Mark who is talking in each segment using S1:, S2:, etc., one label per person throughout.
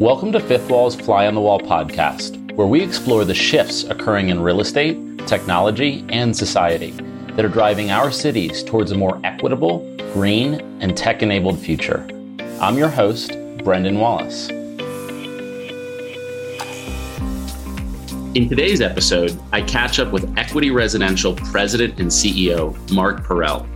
S1: Welcome to Fifth Wall's Fly on the Wall podcast, where we explore the shifts occurring in real estate, technology, and society that are driving our cities towards a more equitable, green, and tech enabled future. I'm your host, Brendan Wallace. In today's episode, I catch up with Equity Residential President and CEO Mark Parrell.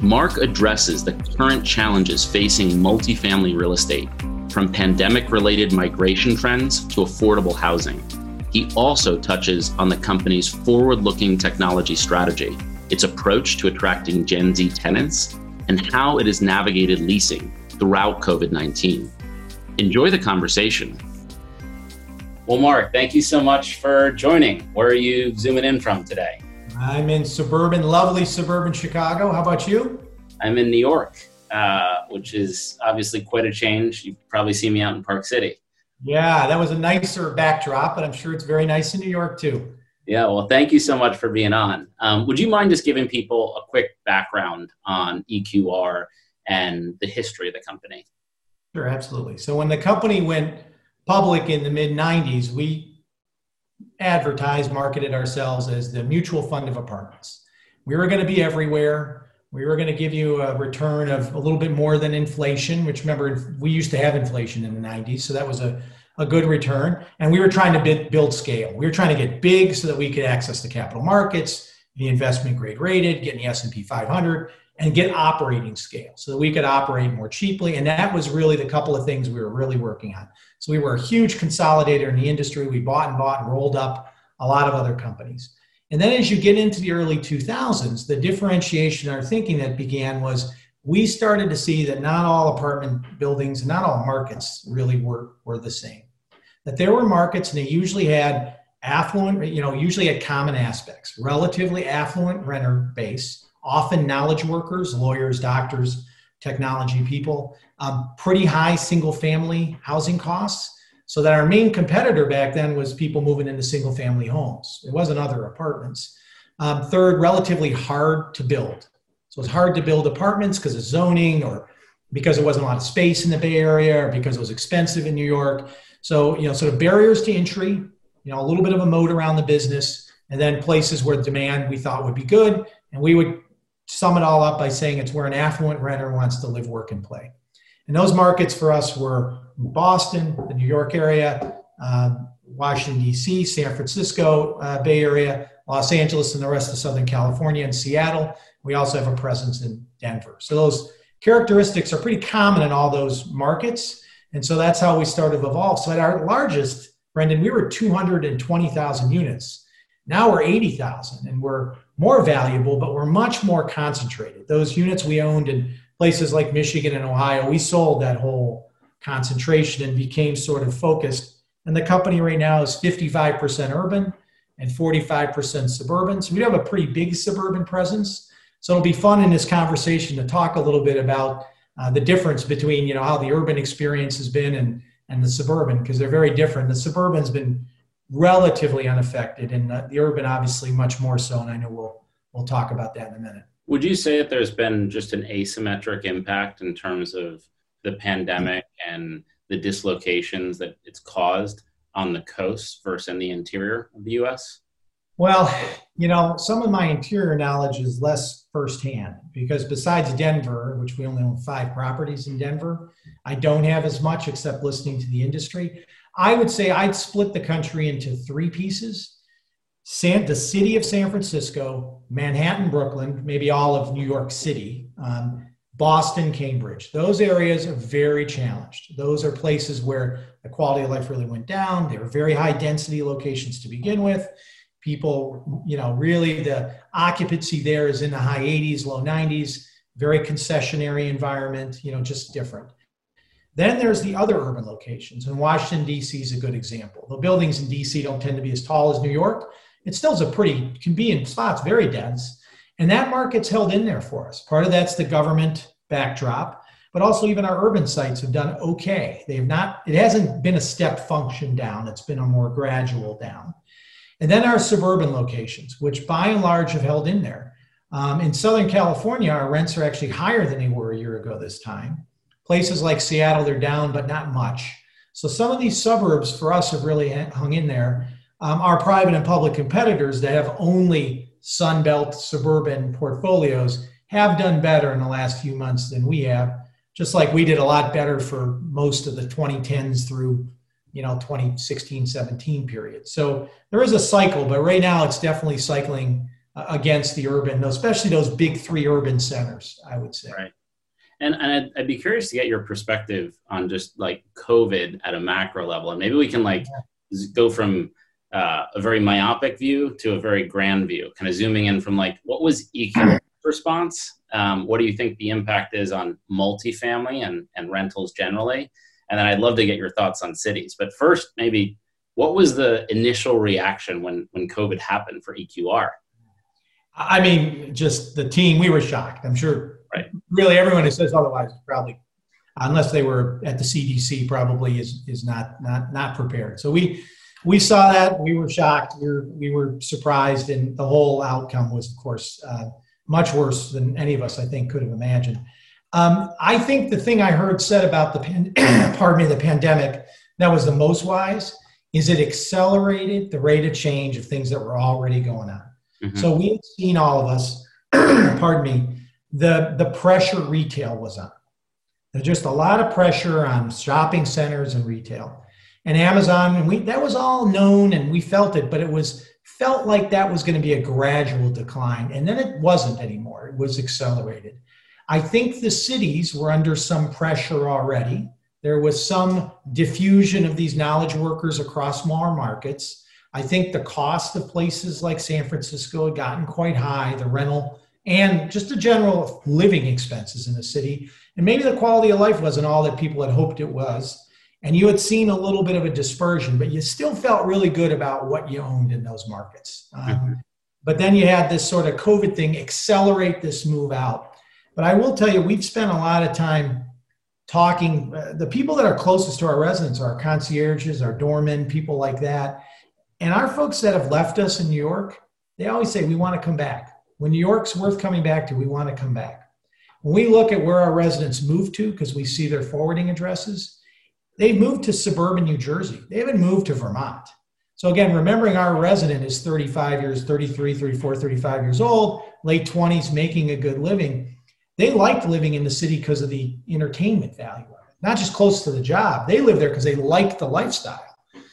S1: Mark addresses the current challenges facing multifamily real estate from pandemic related migration trends to affordable housing. He also touches on the company's forward looking technology strategy, its approach to attracting Gen Z tenants, and how it has navigated leasing throughout COVID 19. Enjoy the conversation. Well, Mark, thank you so much for joining. Where are you zooming in from today?
S2: I'm in suburban, lovely suburban Chicago. How about you?
S1: I'm in New York uh, which is obviously quite a change. You probably see me out in Park City.
S2: Yeah, that was a nicer backdrop, but I'm sure it's very nice in New York too.
S1: Yeah, well, thank you so much for being on. Um, would you mind just giving people a quick background on EQR and the history of the company?
S2: Sure, absolutely. So, when the company went public in the mid 90s, we advertised, marketed ourselves as the mutual fund of apartments. We were going to be everywhere we were going to give you a return of a little bit more than inflation, which remember, we used to have inflation in the 90s. So that was a, a good return. And we were trying to build scale. We were trying to get big so that we could access the capital markets, the investment grade rated, getting the S&P 500, and get operating scale so that we could operate more cheaply. And that was really the couple of things we were really working on. So we were a huge consolidator in the industry. We bought and bought and rolled up a lot of other companies. And then as you get into the early 2000s, the differentiation in our thinking that began was we started to see that not all apartment buildings and not all markets really were, were the same. That there were markets and they usually had affluent, you know, usually had common aspects, relatively affluent renter base, often knowledge workers, lawyers, doctors, technology people, um, pretty high single family housing costs, so that our main competitor back then was people moving into single family homes. It wasn't other apartments. Um, third, relatively hard to build. So it's hard to build apartments because of zoning or because there wasn't a lot of space in the Bay Area or because it was expensive in New York. So, you know, sort of barriers to entry, you know, a little bit of a moat around the business, and then places where demand we thought would be good. And we would sum it all up by saying it's where an affluent renter wants to live, work, and play. And those markets for us were Boston, the New York area, um, Washington, D.C., San Francisco, uh, Bay Area, Los Angeles, and the rest of Southern California and Seattle. We also have a presence in Denver. So those characteristics are pretty common in all those markets. And so that's how we started to evolve. So at our largest, Brendan, we were 220,000 units. Now we're 80,000 and we're more valuable, but we're much more concentrated. Those units we owned in places like Michigan and Ohio, we sold that whole concentration and became sort of focused. And the company right now is 55% urban and 45% suburban. So we have a pretty big suburban presence. So it'll be fun in this conversation to talk a little bit about uh, the difference between you know how the urban experience has been and and the suburban because they're very different. The suburban's been relatively unaffected, and uh, the urban obviously much more so. And I know we'll we'll talk about that in a minute.
S1: Would you say that there's been just an asymmetric impact in terms of the pandemic and the dislocations that it's caused on the coast versus in the interior of the US?
S2: Well, you know, some of my interior knowledge is less firsthand because besides Denver, which we only own five properties in Denver, I don't have as much except listening to the industry. I would say I'd split the country into three pieces. San, the city of San Francisco, Manhattan, Brooklyn, maybe all of New York City, um, Boston, Cambridge. Those areas are very challenged. Those are places where the quality of life really went down. They were very high density locations to begin with. People, you know, really the occupancy there is in the high 80s, low 90s, very concessionary environment, you know, just different. Then there's the other urban locations, and Washington, D.C. is a good example. The buildings in D.C. don't tend to be as tall as New York. It still is a pretty, can be in spots very dense and that market's held in there for us. Part of that's the government backdrop, but also even our urban sites have done okay. They have not, it hasn't been a step function down, it's been a more gradual down. And then our suburban locations, which by and large have held in there. Um, in Southern California, our rents are actually higher than they were a year ago this time. Places like Seattle, they're down, but not much. So some of these suburbs for us have really hung in there. Um, our private and public competitors that have only Sunbelt suburban portfolios have done better in the last few months than we have, just like we did a lot better for most of the 2010s through you know 2016 17 period so there is a cycle but right now it's definitely cycling uh, against the urban especially those big three urban centers i would say
S1: right and, and I'd, I'd, be curious to get your perspective on just like covid at a macro level and maybe we can like go from uh, a very myopic view to a very grand view kind of zooming in from like what was eq response um, what do you think the impact is on multifamily and, and rentals generally and then I'd love to get your thoughts on cities. But first, maybe what was the initial reaction when when COVID happened for EQR?
S2: I mean, just the team, we were shocked. I'm sure
S1: right.
S2: really everyone who says otherwise probably unless they were at the CDC probably is is not not not prepared. So we we saw that we were shocked we were we were surprised and the whole outcome was of course uh, much worse than any of us I think could have imagined. Um, I think the thing I heard said about the pan- pardon me the pandemic that was the most wise is it accelerated the rate of change of things that were already going on. Mm-hmm. So we've seen all of us, pardon me, the the pressure retail was on. There's just a lot of pressure on shopping centers and retail. And Amazon, and we that was all known and we felt it, but it was felt like that was going to be a gradual decline. And then it wasn't anymore. It was accelerated. I think the cities were under some pressure already. There was some diffusion of these knowledge workers across more markets. I think the cost of places like San Francisco had gotten quite high, the rental and just the general living expenses in the city. And maybe the quality of life wasn't all that people had hoped it was. And you had seen a little bit of a dispersion, but you still felt really good about what you owned in those markets. Um, mm-hmm. but then you had this sort of COVID thing accelerate this move out. But I will tell you, we've spent a lot of time talking. Uh, the people that are closest to our residents are our concierges, our doormen, people like that. And our folks that have left us in New York, they always say, we want to come back. When New York's worth coming back to, we want to come back. When we look at where our residents move to, because we see their forwarding addresses, they've moved to suburban New Jersey. They haven't moved to Vermont. So again, remembering our resident is 35 years, 33, 34, 35 years old, late 20s, making a good living they liked living in the city because of the entertainment value of it, not just close to the job. They live there because they liked the lifestyle.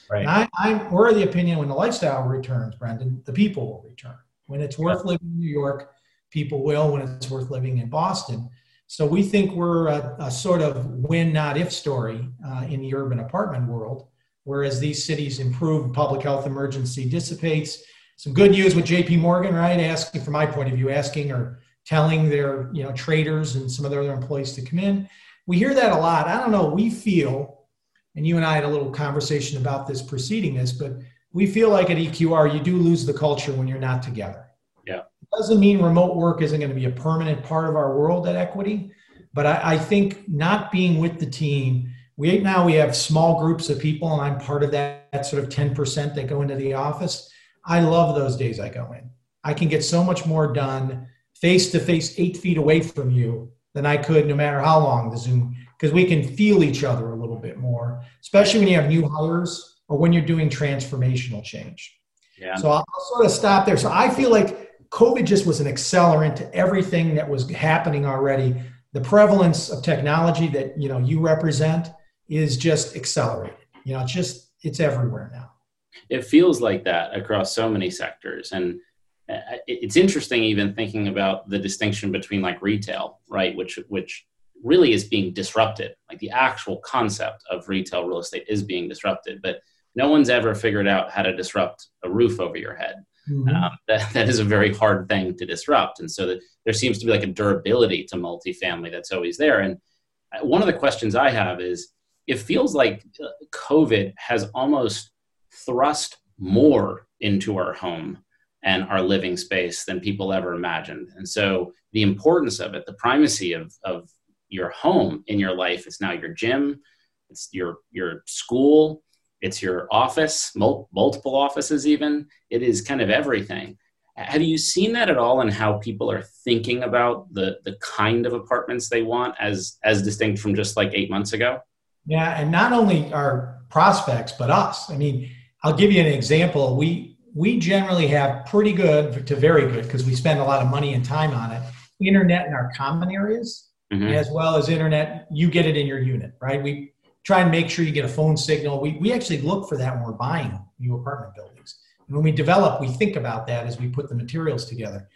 S2: Right. I, I'm, we're of the opinion when the lifestyle returns, Brendan, the people will return. When it's worth living in New York, people will. When it's worth living in Boston. So we think we're a, a sort of win, not if story uh, in the urban apartment world. Whereas these cities improve, public health emergency dissipates. Some good news with JP Morgan, right? Asking, from my point of view, asking or telling their you know traders and some of their other employees to come in. We hear that a lot. I don't know. We feel, and you and I had a little conversation about this preceding this, but we feel like at EQR you do lose the culture when you're not together.
S1: Yeah,
S2: it doesn't mean remote work isn't going to be a permanent part of our world at Equity, but I, I think not being with the team. We now we have small groups of people, and I'm part of that, that sort of 10% that go into the office. I love those days I go in. I can get so much more done face to face, eight feet away from you than I could no matter how long the Zoom, because we can feel each other a little bit more, especially when you have new hires or when you're doing transformational change.
S1: Yeah.
S2: So I'll sort of stop there. So I feel like COVID just was an accelerant to everything that was happening already. The prevalence of technology that you know you represent is just accelerated. You know, it's just it's everywhere now.
S1: It feels like that across so many sectors, and uh, it's interesting even thinking about the distinction between like retail right which which really is being disrupted like the actual concept of retail real estate is being disrupted but no one's ever figured out how to disrupt a roof over your head mm-hmm. um, that, that is a very hard thing to disrupt and so that there seems to be like a durability to multifamily that's always there and uh, one of the questions i have is it feels like uh, covid has almost thrust more into our home and our living space than people ever imagined. And so the importance of it, the primacy of, of your home in your life, it's now your gym, it's your your school, it's your office, mul- multiple offices even. It is kind of everything. Have you seen that at all in how people are thinking about the the kind of apartments they want as as distinct from just like eight months ago?
S2: Yeah, and not only our prospects, but us. I mean, I'll give you an example. We we generally have pretty good to very good because we spend a lot of money and time on it. Internet in our common areas, mm-hmm. as well as internet, you get it in your unit, right? We try and make sure you get a phone signal. We we actually look for that when we're buying new apartment buildings. And when we develop, we think about that as we put the materials together.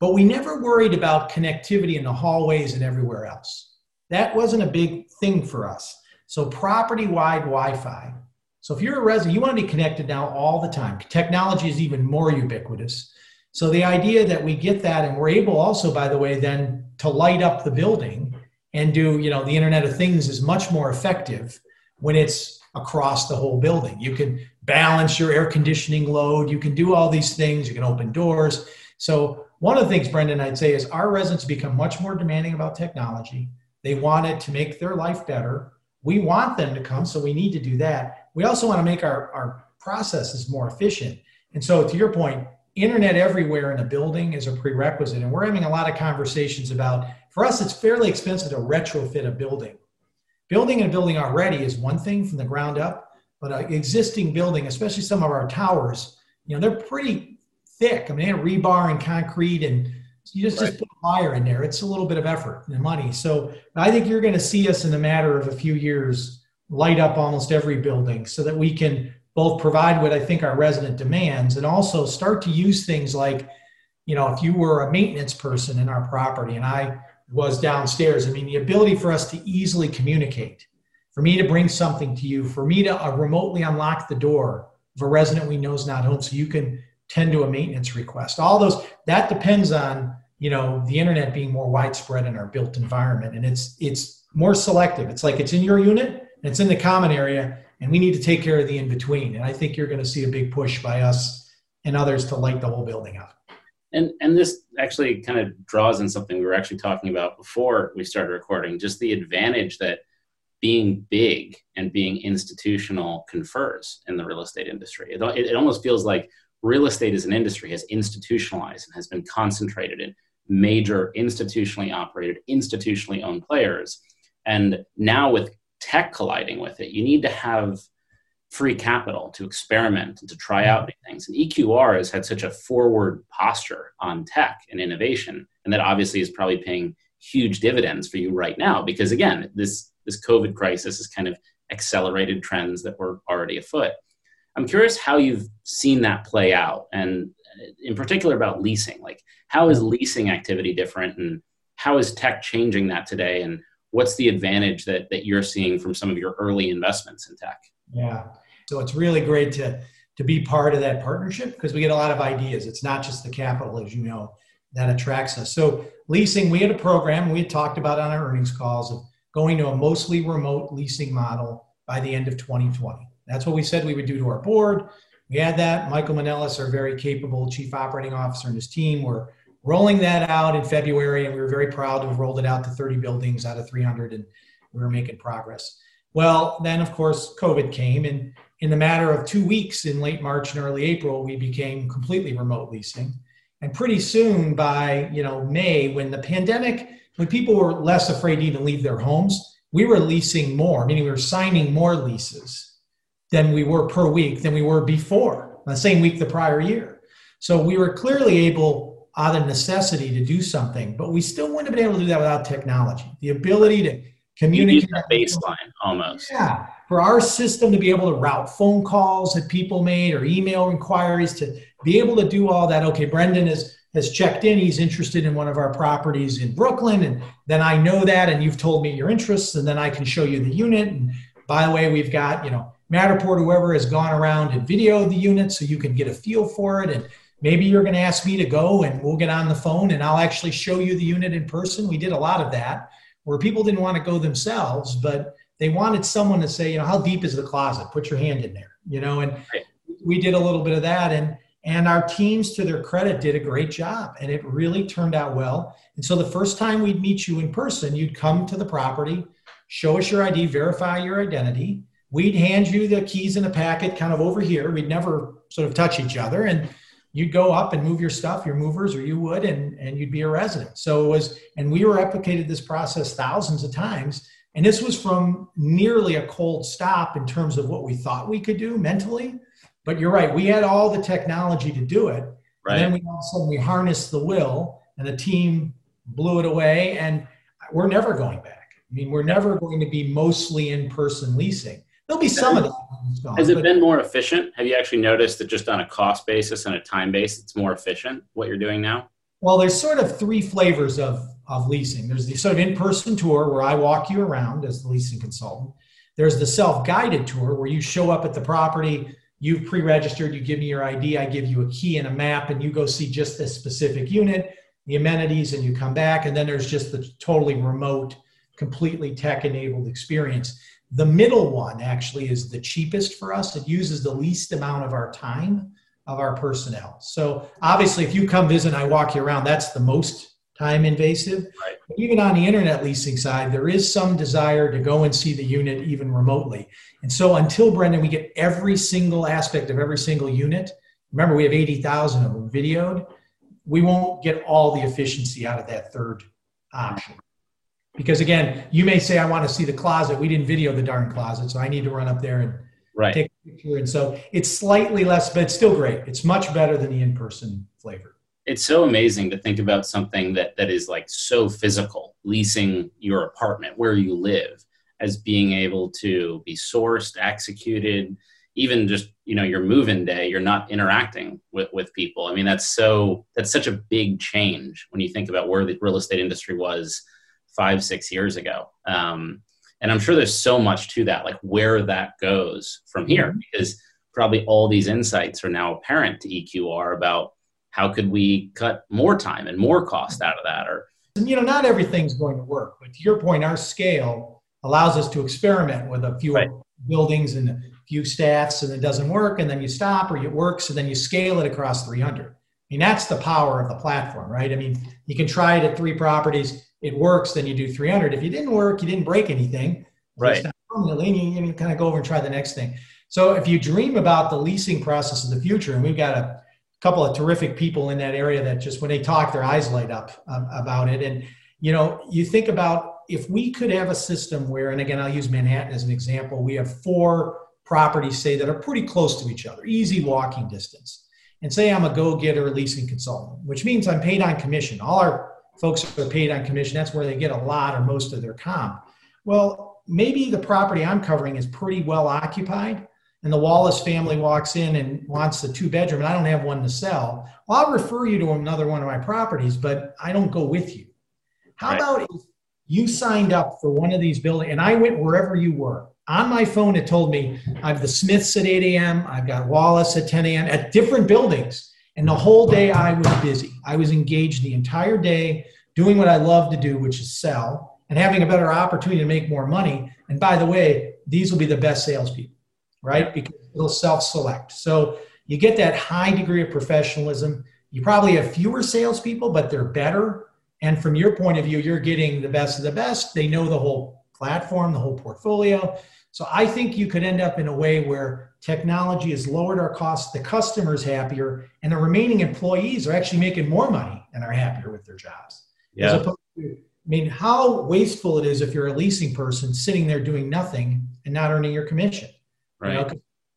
S2: But we never worried about connectivity in the hallways and everywhere else. That wasn't a big thing for us. So property wide Wi Fi. So if you're a resident, you want to be connected now all the time. Technology is even more ubiquitous. So the idea that we get that and we're able also, by the way, then to light up the building and do, you know, the Internet of Things is much more effective when it's across the whole building. You can balance your air conditioning load. You can do all these things. You can open doors. So, one of the things, Brendan, I'd say is our residents become much more demanding about technology. They want it to make their life better. We want them to come, so we need to do that. We also want to make our, our processes more efficient. And so, to your point, internet everywhere in a building is a prerequisite. And we're having a lot of conversations about, for us, it's fairly expensive to retrofit a building. Building a building already is one thing from the ground up but an existing building, especially some of our towers, you know, they're pretty thick. I mean, they're rebar and concrete, and you just, right. just put wire in there. It's a little bit of effort and money. So I think you're going to see us in a matter of a few years light up almost every building so that we can both provide what I think our resident demands and also start to use things like, you know, if you were a maintenance person in our property and I was downstairs, I mean, the ability for us to easily communicate for me to bring something to you, for me to uh, remotely unlock the door of a resident we know is not home so you can tend to a maintenance request. All those, that depends on, you know, the internet being more widespread in our built environment. And it's, it's more selective. It's like it's in your unit, and it's in the common area, and we need to take care of the in between. And I think you're going to see a big push by us and others to light the whole building up.
S1: And and this actually kind of draws in something we were actually talking about before we started recording, just the advantage that being big and being institutional confers in the real estate industry. It, it, it, almost feels like real estate as an industry has institutionalized and has been concentrated in major institutionally operated, institutionally owned players. And now with tech colliding with it, you need to have free capital to experiment and to try out new things. And EQR has had such a forward posture on tech and innovation, and that obviously is probably paying huge dividends for you right now because again, this this COVID crisis has kind of accelerated trends that were already afoot. I'm curious how you've seen that play out, and in particular about leasing. Like, how is leasing activity different, and how is tech changing that today? And what's the advantage that, that you're seeing from some of your early investments in tech?
S2: Yeah, so it's really great to to be part of that partnership because we get a lot of ideas. It's not just the capital, as you know, that attracts us. So leasing, we had a program we had talked about on our earnings calls of going to a mostly remote leasing model by the end of 2020. That's what we said we would do to our board. We had that. Michael Manelis, our very capable chief operating officer, and his team were rolling that out in February, and we were very proud to have rolled it out to 30 buildings out of 300, and we were making progress. Well, then of course, COVID came, and in the matter of two weeks in late March and early April, we became completely remote leasing. And pretty soon, by you know May, when the pandemic when people were less afraid to even leave their homes, we were leasing more, meaning we were signing more leases than we were per week than we were before, the same week the prior year. So we were clearly able, out of necessity, to do something, but we still wouldn't have been able to do that without technology. The ability to communicate.
S1: baseline almost.
S2: Yeah. For our system to be able to route phone calls that people made or email inquiries to be able to do all that. Okay, Brendan is has checked in. He's interested in one of our properties in Brooklyn. And then I know that, and you've told me your interests, and then I can show you the unit. And by the way, we've got, you know, Matterport, whoever has gone around and videoed the unit so you can get a feel for it. And maybe you're going to ask me to go and we'll get on the phone and I'll actually show you the unit in person. We did a lot of that where people didn't want to go themselves, but they wanted someone to say, you know, how deep is the closet? Put your hand in there, you know, and we did a little bit of that. And and our teams, to their credit, did a great job and it really turned out well. And so the first time we'd meet you in person, you'd come to the property, show us your ID, verify your identity. We'd hand you the keys in a packet kind of over here. We'd never sort of touch each other. And you'd go up and move your stuff, your movers, or you would, and, and you'd be a resident. So it was, and we replicated this process thousands of times. And this was from nearly a cold stop in terms of what we thought we could do mentally. But you're right, we had all the technology to do it. Right. And then we all of a sudden we harnessed the will and the team blew it away. And we're never going back. I mean, we're never going to be mostly in person leasing. There'll be some of that.
S1: Gone, Has it been more efficient? Have you actually noticed that just on a cost basis and a time base, it's more efficient what you're doing now?
S2: Well, there's sort of three flavors of, of leasing. There's the sort of in person tour where I walk you around as the leasing consultant. There's the self guided tour where you show up at the property, you've pre registered, you give me your ID, I give you a key and a map, and you go see just this specific unit, the amenities, and you come back. And then there's just the totally remote, completely tech enabled experience. The middle one actually is the cheapest for us. It uses the least amount of our time of our personnel. So obviously, if you come visit, I walk you around, that's the most time invasive. Right. Even on the internet leasing side, there is some desire to go and see the unit even remotely. And so until Brendan, we get every single aspect of every single unit. Remember, we have 80,000 of them videoed. We won't get all the efficiency out of that third option. Because again, you may say, I want to see the closet. We didn't video the darn closet, so I need to run up there and right. take a picture. And so it's slightly less, but it's still great. It's much better than the in-person flavor.
S1: It's so amazing to think about something that that is like so physical, leasing your apartment where you live, as being able to be sourced, executed, even just you know your move-in day you're not interacting with with people i mean that's so that's such a big change when you think about where the real estate industry was five six years ago um, and i'm sure there's so much to that like where that goes from here mm-hmm. because probably all these insights are now apparent to eqr about how could we cut more time and more cost out of that or
S2: you know not everything's going to work but to your point our scale allows us to experiment with a few right. buildings and a few staffs and it doesn't work and then you stop or it works and then you scale it across 300 i mean that's the power of the platform right i mean you can try it at three properties it works, then you do 300. If you didn't work, you didn't break anything.
S1: Right.
S2: Permanently, you, you kind of go over and try the next thing. So if you dream about the leasing process in the future, and we've got a couple of terrific people in that area that just when they talk, their eyes light up um, about it. And you know, you think about if we could have a system where, and again, I'll use Manhattan as an example. We have four properties, say, that are pretty close to each other, easy walking distance. And say I'm a go-getter leasing consultant, which means I'm paid on commission. All our folks are paid on commission. That's where they get a lot or most of their comp. Well, maybe the property I'm covering is pretty well occupied, and the Wallace family walks in and wants the two bedroom, and I don't have one to sell. Well, I'll refer you to another one of my properties, but I don't go with you. How right. about if you signed up for one of these buildings and I went wherever you were? On my phone, it told me I have the Smiths at 8 a.m., I've got Wallace at 10 a.m. at different buildings. And the whole day I was busy. I was engaged the entire day doing what I love to do, which is sell and having a better opportunity to make more money. And by the way, these will be the best salespeople, right? Because they'll self select. So you get that high degree of professionalism. You probably have fewer salespeople, but they're better. And from your point of view, you're getting the best of the best. They know the whole platform, the whole portfolio. So I think you could end up in a way where technology has lowered our costs, the customer's happier, and the remaining employees are actually making more money and are happier with their jobs.
S1: Yeah.
S2: To, I mean, how wasteful it is if you're a leasing person sitting there doing nothing and not earning your commission.
S1: Right.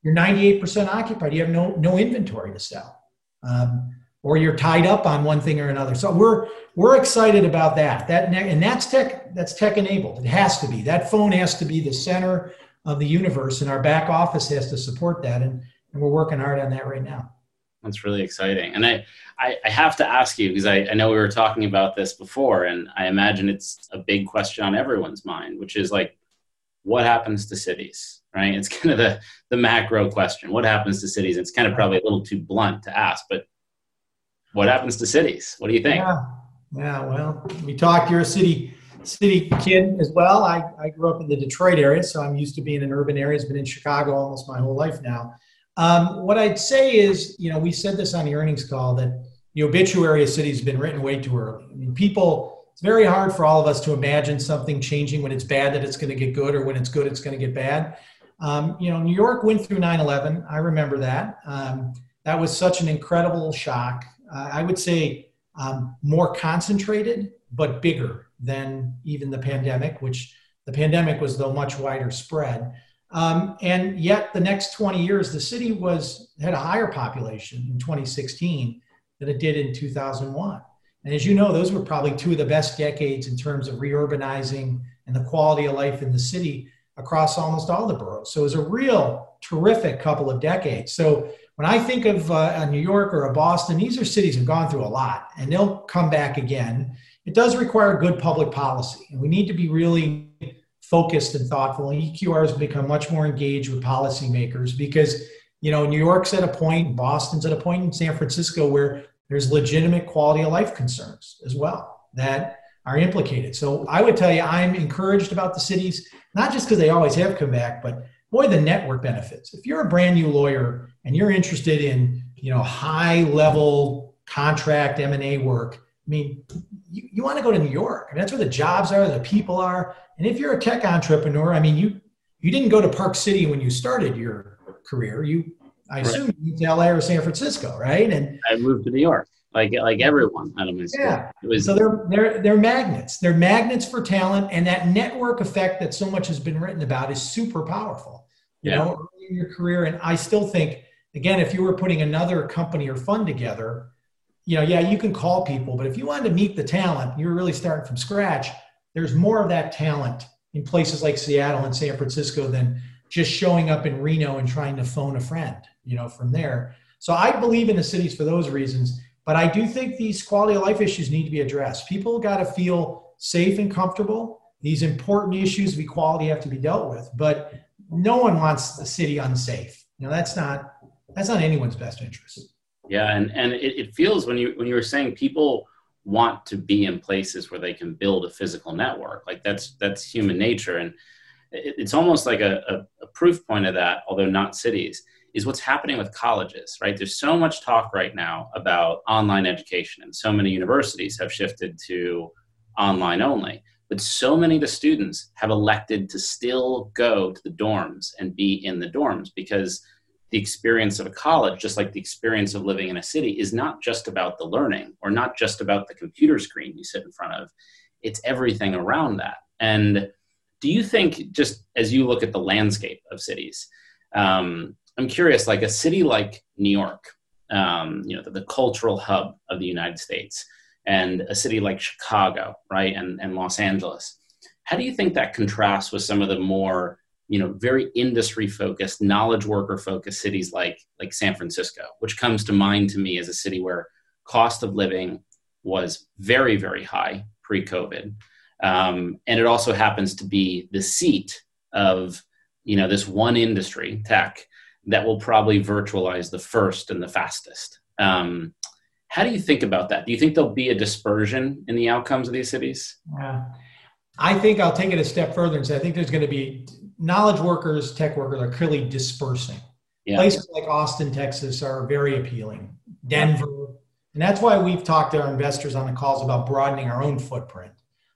S1: You know,
S2: you're 98% occupied. You have no no inventory to sell, um, or you're tied up on one thing or another. So we're we're excited about that. That and that's tech that's tech enabled. It has to be. That phone has to be the center of the universe, and our back office has to support that. And, and we're working hard on that right now.
S1: That's really exciting. And I, I, I have to ask you, because I, I know we were talking about this before, and I imagine it's a big question on everyone's mind, which is like, what happens to cities, right? It's kind of the, the macro question. What happens to cities? It's kind of probably a little too blunt to ask, but what happens to cities? What do you think?
S2: Yeah, yeah well, we talked, you're a city city kid as well. I, I grew up in the Detroit area, so I'm used to being in an urban areas. Been in Chicago almost my whole life now. Um, what I'd say is, you know, we said this on the earnings call that the obituary of cities has been written way too early. I mean, people, it's very hard for all of us to imagine something changing when it's bad that it's going to get good, or when it's good it's going to get bad. Um, you know, New York went through 9/11. I remember that. Um, that was such an incredible shock. Uh, I would say um, more concentrated, but bigger than even the pandemic, which the pandemic was though much wider spread. Um, and yet, the next 20 years, the city was had a higher population in 2016 than it did in 2001. And as you know, those were probably two of the best decades in terms of reurbanizing and the quality of life in the city across almost all the boroughs. So it was a real terrific couple of decades. So when I think of uh, a New York or a Boston, these are cities have gone through a lot and they'll come back again. It does require good public policy, and we need to be really focused and thoughtful. And EQR has become much more engaged with policymakers because, you know, New York's at a point, Boston's at a point, in San Francisco where there's legitimate quality of life concerns as well that are implicated. So I would tell you, I'm encouraged about the cities, not just because they always have come back, but boy, the network benefits. If you're a brand new lawyer and you're interested in, you know, high level contract M&A work, I mean, you, you want to go to New York, and that's where the jobs are, the people are. And if you're a tech entrepreneur, I mean, you you didn't go to Park City when you started your career. You, I assume, you moved to LA or San Francisco, right? And
S1: I moved to New York, like like everyone out of my school.
S2: Yeah. Was, so they're they're they're magnets. They're magnets for talent, and that network effect that so much has been written about is super powerful. You yeah. know, early in your career, and I still think, again, if you were putting another company or fund together you know, yeah, you can call people, but if you wanted to meet the talent, you're really starting from scratch. There's more of that talent in places like Seattle and San Francisco than just showing up in Reno and trying to phone a friend, you know, from there. So I believe in the cities for those reasons, but I do think these quality of life issues need to be addressed. People got to feel safe and comfortable. These important issues of equality have to be dealt with, but no one wants the city unsafe. You know, that's not that's not anyone's best interest.
S1: Yeah, and and it, it feels when you when you were saying people want to be in places where they can build a physical network, like that's that's human nature, and it, it's almost like a, a, a proof point of that, although not cities is what's happening with colleges, right? There's so much talk right now about online education, and so many universities have shifted to online only. But so many of the students have elected to still go to the dorms and be in the dorms because the experience of a college, just like the experience of living in a city, is not just about the learning or not just about the computer screen you sit in front of. It's everything around that. And do you think, just as you look at the landscape of cities, um, I'm curious, like a city like New York, um, you know, the, the, cultural hub of the United States, and a city like Chicago, right, and, and Los Angeles, how do you think that contrasts with some of the more you know very industry focused knowledge worker focused cities like like san francisco which comes to mind to me as a city where cost of living was very very high pre-covid. Um, and it also happens to be the seat of you know this one industry tech that will probably virtualize the first and the fastest. Um, how do you think about that do you think there'll be a dispersion in the outcomes of these cities
S2: yeah. i think i'll take it a step further and say i think there's going to be knowledge workers, tech workers are clearly dispersing. Yeah. Places like Austin, Texas are very appealing. Denver. And that's why we've talked to our investors on the calls about broadening our own footprint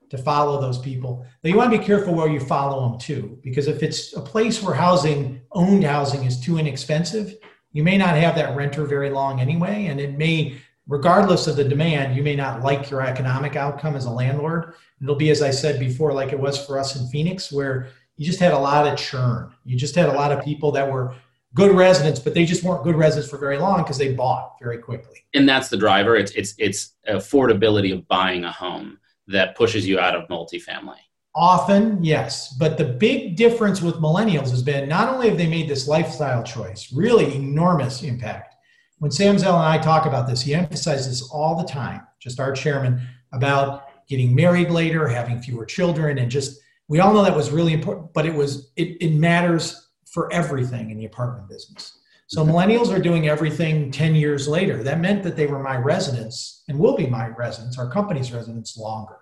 S2: to follow those people. But you want to be careful where you follow them too, because if it's a place where housing, owned housing, is too inexpensive, you may not have that renter very long anyway. And it may, regardless of the demand, you may not like your economic outcome as a landlord. It'll be, as I said before, like it was for us in Phoenix, where you just had a lot of churn. You just had a lot of people that were good residents, but they just weren't good residents for very long because they bought very quickly.
S1: And that's the driver. It's it's it's affordability of buying a home that pushes you out of multifamily.
S2: Often, yes. But the big difference with millennials has been not only have they made this lifestyle choice, really enormous impact. When Sam Zell and I talk about this, he emphasizes all the time, just our chairman, about getting married later, having fewer children, and just we all know that was really important, but it was it, it matters for everything in the apartment business. So mm-hmm. millennials are doing everything 10 years later. That meant that they were my residents and will be my residents, our company's residents longer.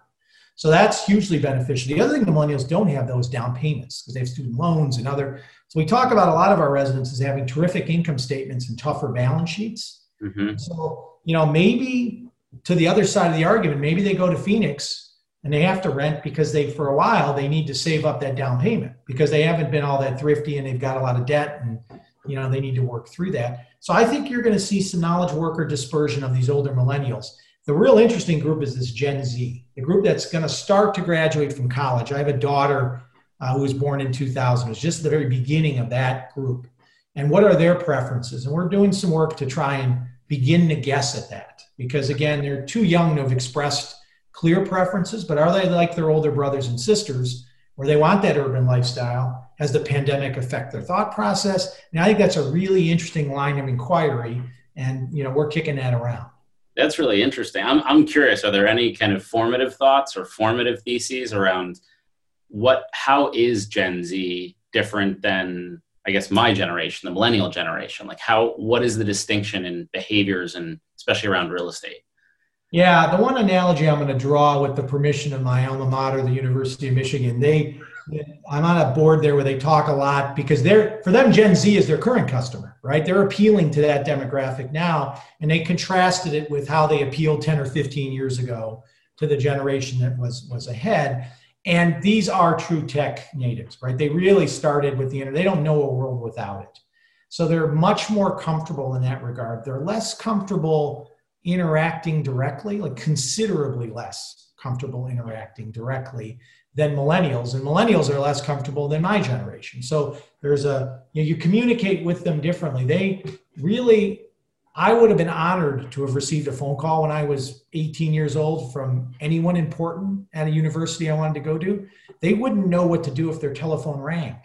S2: So that's hugely beneficial. The other thing the millennials don't have those down payments because they have student loans and other. So we talk about a lot of our residents as having terrific income statements and tougher balance sheets. Mm-hmm. So, you know, maybe to the other side of the argument, maybe they go to Phoenix and they have to rent because they for a while they need to save up that down payment because they haven't been all that thrifty and they've got a lot of debt and you know they need to work through that so i think you're going to see some knowledge worker dispersion of these older millennials the real interesting group is this gen z the group that's going to start to graduate from college. I have a daughter uh, who was born in 2000 it's just the very beginning of that group. And what are their preferences? And we're doing some work to try and begin to guess at that. Because again they're too young to have expressed clear preferences but are they like their older brothers and sisters where they want that urban lifestyle? Has the pandemic affect their thought process? And i think that's a really interesting line of inquiry and you know we're kicking that around
S1: that's really interesting. I'm, I'm curious are there any kind of formative thoughts or formative theses around what how is gen z different than i guess my generation the millennial generation? Like how what is the distinction in behaviors and especially around real estate?
S2: Yeah, the one analogy I'm going to draw with the permission of my alma mater, the University of Michigan, they I'm on a board there where they talk a lot because they're for them Gen Z is their current customer, right? They're appealing to that demographic now, and they contrasted it with how they appealed 10 or 15 years ago to the generation that was was ahead. And these are true tech natives, right? They really started with the internet. They don't know a world without it. So they're much more comfortable in that regard. They're less comfortable interacting directly, like considerably less comfortable interacting directly than millennials. And millennials are less comfortable than my generation. So there's a, you, know, you communicate with them differently. They really, I would have been honored to have received a phone call when I was 18 years old from anyone important at a university I wanted to go to. They wouldn't know what to do if their telephone rang.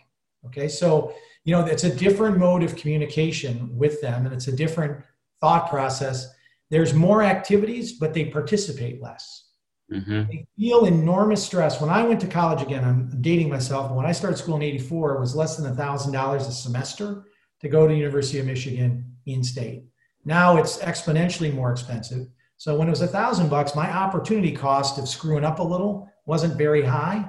S2: Okay. So, you know, it's a different mode of communication with them and it's a different thought process there's more activities, but they participate less. Mm-hmm. They feel enormous stress. When I went to college again, I'm dating myself. When I started school in '84, it was less than thousand dollars a semester to go to University of Michigan in state. Now it's exponentially more expensive. So when it was a thousand bucks, my opportunity cost of screwing up a little wasn't very high.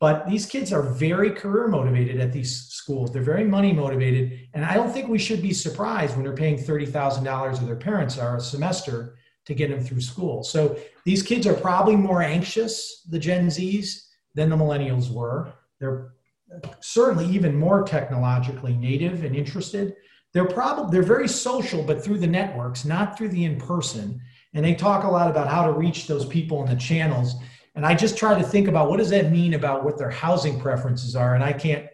S2: But these kids are very career motivated at these schools. They're very money motivated. And I don't think we should be surprised when they're paying $30,000 or their parents are a semester to get them through school. So these kids are probably more anxious, the Gen Zs, than the millennials were. They're certainly even more technologically native and interested. They're probably they're very social, but through the networks, not through the in-person. And they talk a lot about how to reach those people in the channels and i just try to think about what does that mean about what their housing preferences are and i can't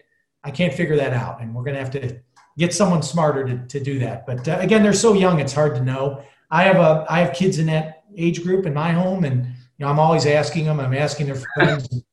S2: i can't figure that out and we're going to have to get someone smarter to, to do that but uh, again they're so young it's hard to know i have a i have kids in that age group in my home and you know i'm always asking them i'm asking their friends.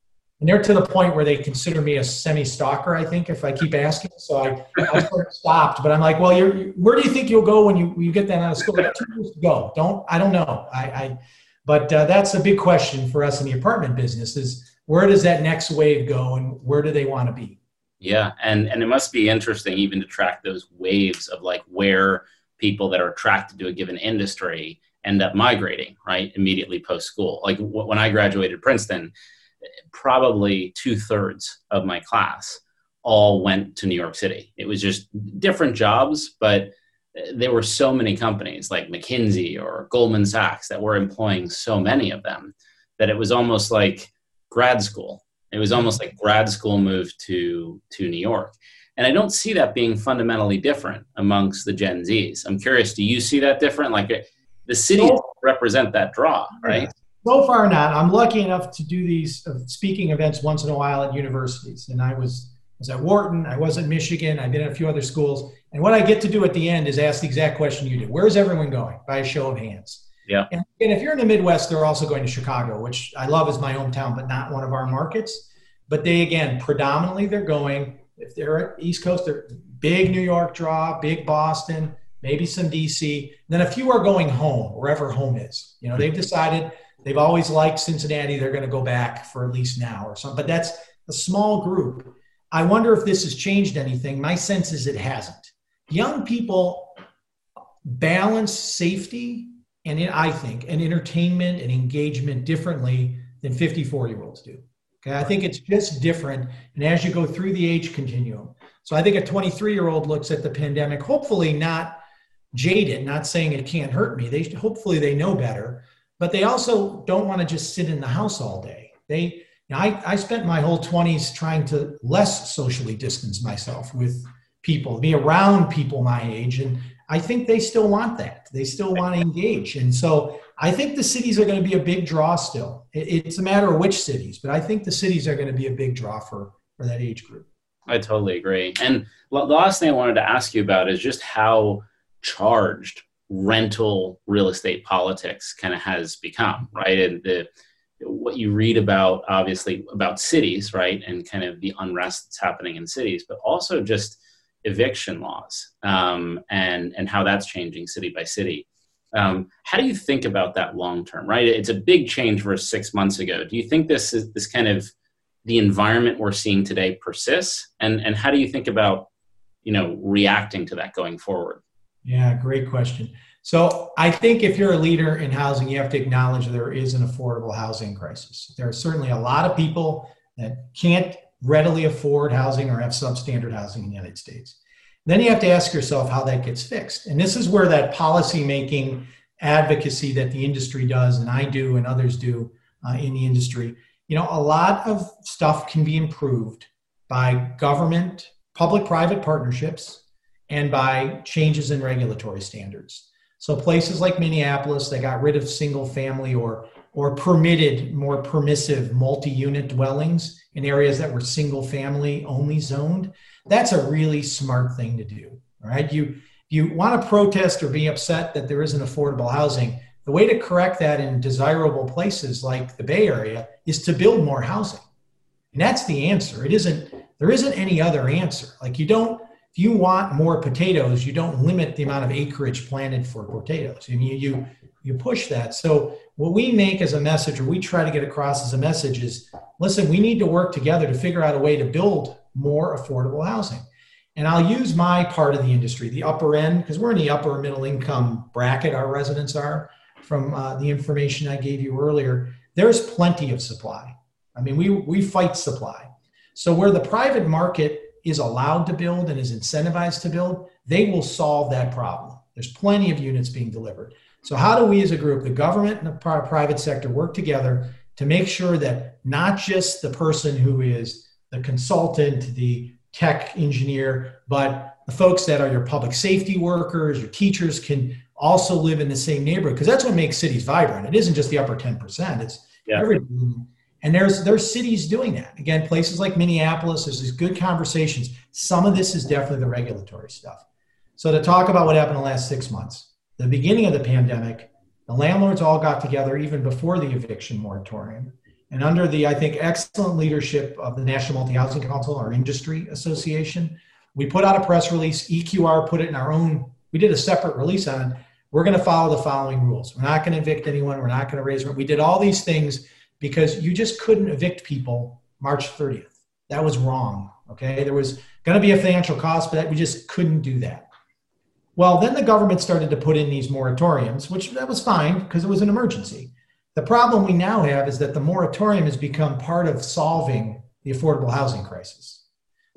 S2: And they're to the point where they consider me a semi-stalker i think if i keep asking. So i, I sort of stopped but i'm like well you're where do you think you'll go when you, you get that out of school? Two years to go. Don't i don't know. I, I but uh, that's a big question for us in the apartment business is where does that next wave go and where do they want to be?
S1: Yeah, and and it must be interesting even to track those waves of like where people that are attracted to a given industry end up migrating right immediately post school. Like w- when I graduated Princeton, probably two thirds of my class all went to New York City. It was just different jobs, but uh, there were so many companies like McKinsey or Goldman Sachs that were employing so many of them that it was almost like grad school. It was almost like grad school moved to to New York. And I don't see that being fundamentally different amongst the Gen Zs. I'm curious, do you see that different? Like uh, the cities so, represent that draw, right?
S2: So far, not. I'm lucky enough to do these uh, speaking events once in a while at universities. And I was, was at Wharton, I was at Michigan, I've been at a few other schools. And what I get to do at the end is ask the exact question you did. Where's everyone going? By a show of hands.
S1: Yeah.
S2: And, and if you're in the Midwest, they're also going to Chicago, which I love as my hometown, but not one of our markets. But they, again, predominantly they're going, if they're at East Coast, they're big New York draw, big Boston, maybe some DC. Then a few are going home, wherever home is. You know, they've decided they've always liked Cincinnati. They're going to go back for at least now or something. But that's a small group. I wonder if this has changed anything. My sense is it hasn't young people balance safety and I think and entertainment and engagement differently than 54 year olds do. Okay, I think it's just different. And as you go through the age continuum, so I think a 23 year old looks at the pandemic, hopefully not jaded, not saying it can't hurt me. They hopefully they know better, but they also don't want to just sit in the house all day. They, I, I spent my whole 20s trying to less socially distance myself with people, be around people my age. And I think they still want that. They still want to engage. And so I think the cities are going to be a big draw still. It's a matter of which cities, but I think the cities are going to be a big draw for, for that age group.
S1: I totally agree. And the last thing I wanted to ask you about is just how charged rental real estate politics kind of has become, right? And the what you read about obviously about cities, right, and kind of the unrest that's happening in cities, but also just eviction laws um, and and how that's changing city by city. Um, how do you think about that long term? Right, it's a big change versus six months ago. Do you think this is this kind of the environment we're seeing today persists, and and how do you think about you know reacting to that going forward?
S2: Yeah, great question. So I think if you're a leader in housing, you have to acknowledge there is an affordable housing crisis. There are certainly a lot of people that can't readily afford housing or have substandard housing in the United States. Then you have to ask yourself how that gets fixed. And this is where that policy making advocacy that the industry does, and I do, and others do uh, in the industry, you know, a lot of stuff can be improved by government, public private partnerships, and by changes in regulatory standards. So places like Minneapolis, they got rid of single family or or permitted more permissive multi-unit dwellings in areas that were single family only zoned. That's a really smart thing to do. Right? You you want to protest or be upset that there isn't affordable housing. The way to correct that in desirable places like the Bay Area is to build more housing. And that's the answer. It isn't there isn't any other answer. Like you don't if you want more potatoes, you don't limit the amount of acreage planted for potatoes. I mean, you you push that. So what we make as a message, or we try to get across as a message, is listen, we need to work together to figure out a way to build more affordable housing. And I'll use my part of the industry, the upper end, because we're in the upper middle income bracket. Our residents are from uh, the information I gave you earlier. There's plenty of supply. I mean, we we fight supply. So where the private market is allowed to build and is incentivized to build, they will solve that problem. There's plenty of units being delivered. So, how do we as a group, the government and the private sector, work together to make sure that not just the person who is the consultant, the tech engineer, but the folks that are your public safety workers, your teachers can also live in the same neighborhood? Because that's what makes cities vibrant. It isn't just the upper 10%, it's yeah. everybody and there's there's cities doing that. Again, places like Minneapolis, there's these good conversations. Some of this is definitely the regulatory stuff. So to talk about what happened in the last six months, the beginning of the pandemic, the landlords all got together even before the eviction moratorium. And under the, I think, excellent leadership of the National Multi Housing Council, our industry association, we put out a press release. EQR put it in our own, we did a separate release on it. We're going to follow the following rules. We're not going to evict anyone. We're not going to raise rent. We did all these things because you just couldn't evict people March 30th. That was wrong. Okay. There was going to be a financial cost, but we just couldn't do that. Well, then the government started to put in these moratoriums, which that was fine because it was an emergency. The problem we now have is that the moratorium has become part of solving the affordable housing crisis.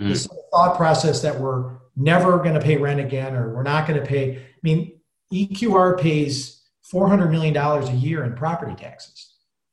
S2: Mm. This thought process that we're never going to pay rent again or we're not going to pay. I mean, EQR pays $400 million a year in property taxes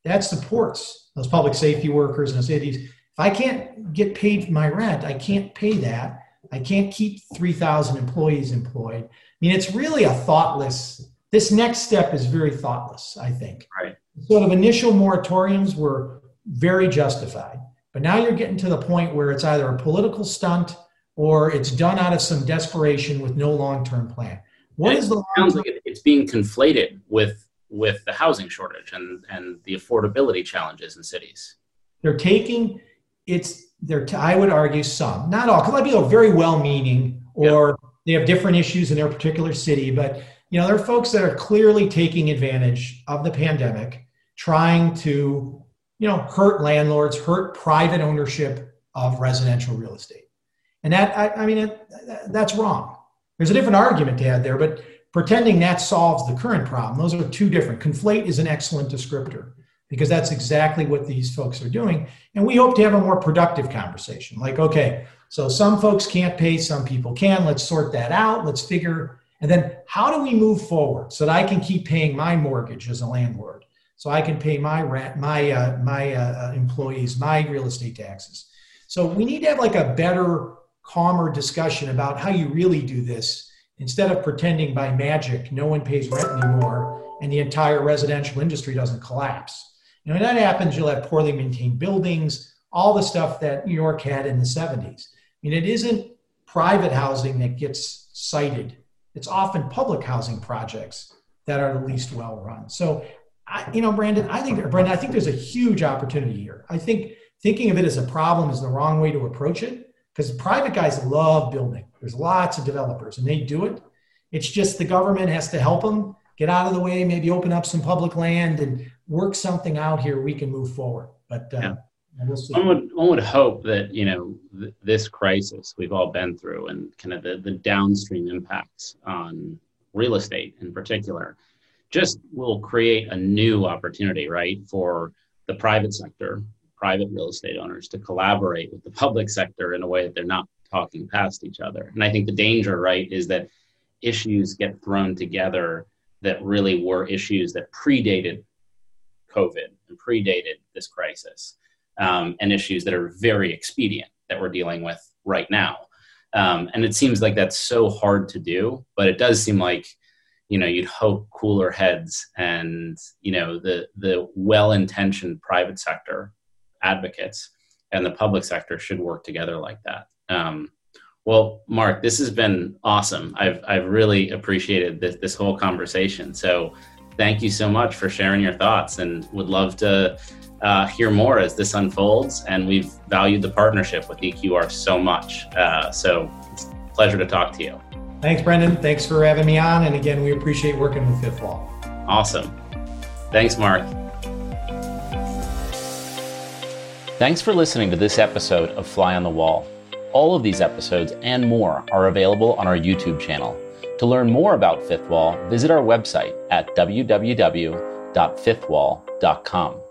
S2: that supports those public safety workers in the cities. If I can't get paid my rent, I can't pay that. I can't keep 3,000 employees employed. I mean, it's really a thoughtless, this next step is very thoughtless, I think.
S1: Right.
S2: Sort of initial moratoriums were very justified. But now you're getting to the point where it's either a political stunt or it's done out of some desperation with no long term plan.
S1: What is the sounds like it's being conflated with with the housing shortage and, and the affordability challenges in cities?
S2: They're taking it's they're t- I would argue some, not all, because a lot of people are very well meaning or yep. they have different issues in their particular city, but you know, there are folks that are clearly taking advantage of the pandemic, trying to, you know, hurt landlords, hurt private ownership of residential real estate. And that, I, I mean, it, that's wrong. There's a different argument to add there, but pretending that solves the current problem. Those are two different. Conflate is an excellent descriptor because that's exactly what these folks are doing. And we hope to have a more productive conversation. Like, okay, so some folks can't pay, some people can. Let's sort that out. Let's figure. And then how do we move forward so that I can keep paying my mortgage as a landlord? So I can pay my rent, my uh, my uh, uh employees, my real estate taxes. So we need to have like a better calmer discussion about how you really do this instead of pretending by magic no one pays rent anymore and the entire residential industry doesn't collapse. Know, when that happens, you'll have poorly maintained buildings, all the stuff that New York had in the 70s. I mean, it isn't private housing that gets cited. It's often public housing projects that are the least well run. So, I, you know, Brendan, I think, Brendan, I think there's a huge opportunity here. I think thinking of it as a problem is the wrong way to approach it because private guys love building. There's lots of developers and they do it. It's just the government has to help them get out of the way, maybe open up some public land and work something out here. We can move forward. But uh, yeah.
S1: we'll one would one would hope that you know th- this crisis we've all been through and kind of the, the downstream impacts on real estate in particular just will create a new opportunity, right, for the private sector private real estate owners to collaborate with the public sector in a way that they're not talking past each other. And I think the danger, right, is that issues get thrown together that really were issues that predated COVID and predated this crisis, um, and issues that are very expedient that we're dealing with right now. Um, and it seems like that's so hard to do, but it does seem like you know you'd hope cooler heads and you know the the well-intentioned private sector advocates and the public sector should work together like that. Um, well, Mark, this has been awesome. I've, I've really appreciated this, this whole conversation. So thank you so much for sharing your thoughts and would love to uh, hear more as this unfolds. And we've valued the partnership with EQR so much. Uh, so it's a pleasure to talk to you.
S2: Thanks, Brendan. Thanks for having me on. And again, we appreciate working with Fifth Wall.
S1: Awesome. Thanks, Mark. Thanks for listening to this episode of Fly on the Wall. All of these episodes and more are available on our YouTube channel. To learn more about Fifth Wall, visit our website at www.fifthwall.com.